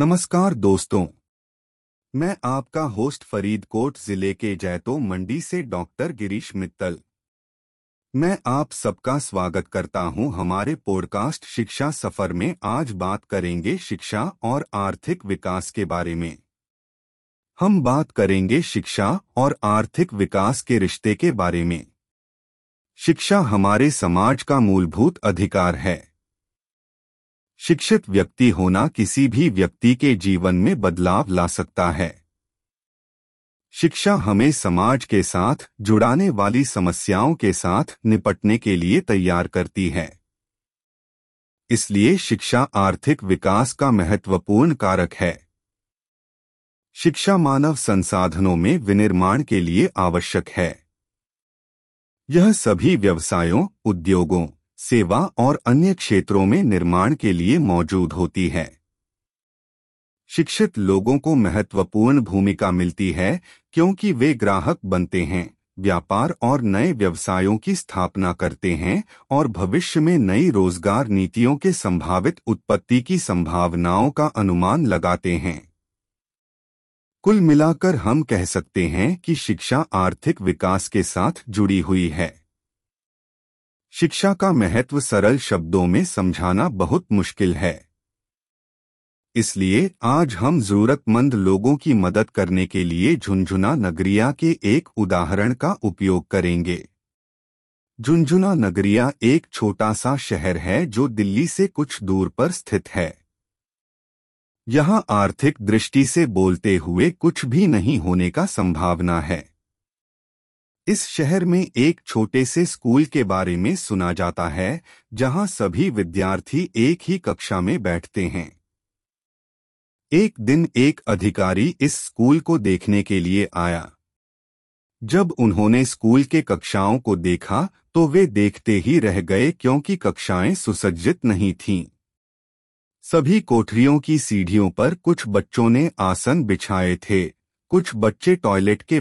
नमस्कार दोस्तों। मैं आपका होस्ट फरीदकोट ज़िले के जैतो मंडी से डॉक्टर गिरीश मित्तल। मैं आप सबका स्वागत करता हूँ हमारे पॉडकास्ट शिक्षा सफ़र में। आज बात करेंगे शिक्षा और आर्थिक विकास के बारे में। हम बात करेंगे शिक्षा और आर्थिक विकास के रिश्ते के बारे में। शिक्षा हमारे समाज का मूलभूत अधिकार है। शिक्षित व्यक्ति होना किसी भी व्यक्ति के जीवन में बदलाव ला सकता है। शिक्षा हमें समाज के साथ, जुड़ाने वाली समस्याओं के साथ निपटने के लिए तैयार करती है। इसलिए शिक्षा आर्थिक विकास का महत्वपूर्ण कारक है। शिक्षा मानव संसाधनों में विनिर्माण के लिए आवश्यक है। यह सभी व्यवसायों, उद्योगों सेवा और अन्य क्षेत्रों में निर्माण के लिए मौजूद होती है। शिक्षित लोगों को महत्वपूर्ण भूमिका मिलती है, क्योंकि वे ग्राहक बनते हैं, व्यापार और नए व्यवसायों की स्थापना करते हैं और भविष्य में नई रोज़गार नीतियों के संभावित उत्पत्ति की संभावनाओं का अनुमान लगाते हैं। कुल मिलाकर हम कह सकते हैं कि शिक्षा आर्थिक विकास के साथ जुड़ी हुई है। शिक्षा का महत्व सरल शब्दों में समझाना बहुत मुश्किल है। इसलिए आज हम जरूरतमंद लोगों की मदद करने के लिए झुंझुना नगरिया के एक उदाहरण का उपयोग करेंगे। झुंझुना नगरिया एक छोटा सा शहर है जो दिल्ली से कुछ दूर पर स्थित है। यहाँ आर्थिक दृष्टि से बोलते हुए कुछ भी नहीं होने का संभावना है। इस शहर में एक छोटे से स्कूल के बारे में सुना जाता है, जहाँ सभी विद्यार्थी एक ही कक्षा में बैठते हैं। एक दिन एक अधिकारी इस स्कूल को देखने के लिए आया। जब उन्होंने स्कूल के कक्षाओं को देखा तो वे देखते ही रह गए क्योंकि कक्षाएँ सुसज्जित नहीं थीं। सभी कोठरियों की सीढ़ियों पर कुछ बच्चों ने आसन बिछाए थे। कुछ बच्चे टॉयलेट के